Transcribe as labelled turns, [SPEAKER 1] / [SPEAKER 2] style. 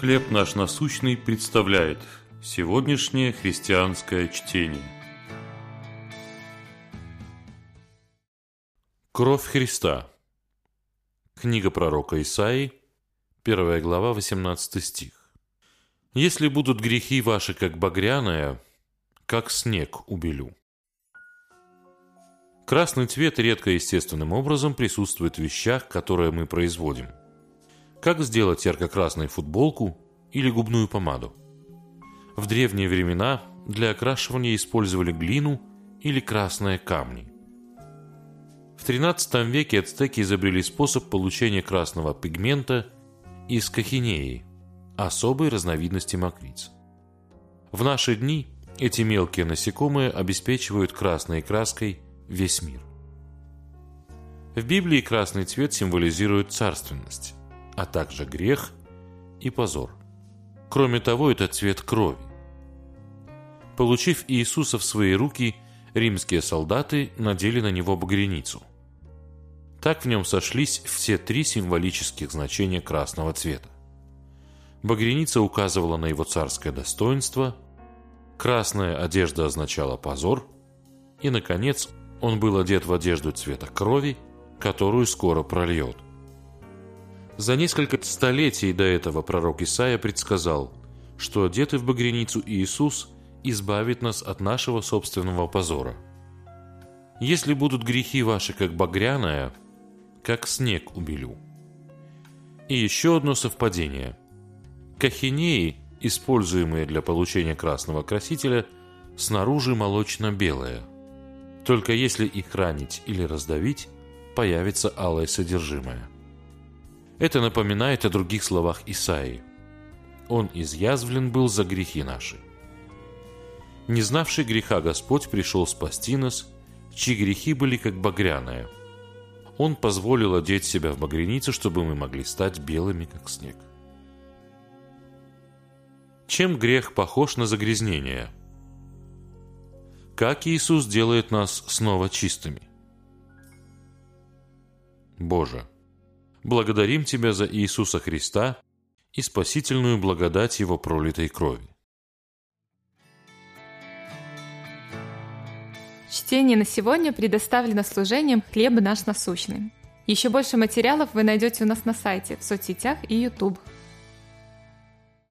[SPEAKER 1] «Хлеб наш насущный» представляет сегодняшнее христианское чтение. Кровь Христа. Книга пророка Исаии, первая глава, 18 стих. «Если будут грехи ваши, как багряная, как снег убелю». Красный цвет редко естественным образом присутствует в вещах, которые мы производим. Как сделать ярко-красную футболку или губную помаду? В древние времена для окрашивания использовали глину или красные камни. В XIII веке ацтеки изобрели способ получения красного пигмента из кахинеи, особой разновидности мокриц. В наши дни эти мелкие насекомые обеспечивают красной краской весь мир. В Библии красный цвет символизирует царственность, а также грех и позор. Кроме того, это цвет крови. Получив Иисуса в свои руки, римские солдаты надели на него багряницу. Так в нем сошлись все три символических значения красного цвета. Багряница указывала на его царское достоинство, красная одежда означала позор, и, наконец, он был одет в одежду цвета крови, которую скоро прольет. За несколько столетий до этого пророк Исаия предсказал, что одетый в багряницу Иисус избавит нас от нашего собственного позора. «Если будут грехи ваши, как багряная, как снег убелю». И еще одно совпадение. Кахинеи, используемые для получения красного красителя, снаружи молочно-белые – только если их ранить или раздавить, появится алое содержимое. Это напоминает о других словах Исаии. «Он изъязвлен был за грехи наши». Не знавший греха Господь пришел спасти нас, чьи грехи были как багряная. Он позволил одеть себя в багряницу, чтобы мы могли стать белыми, как снег. Чем грех похож на загрязнение – как Иисус делает нас снова чистыми. Боже, благодарим Тебя за Иисуса Христа и спасительную благодать Его пролитой крови.
[SPEAKER 2] Чтение на сегодня предоставлено служением «Хлеб наш насущный». Еще больше материалов вы найдете у нас на сайте, в соцсетях и YouTube.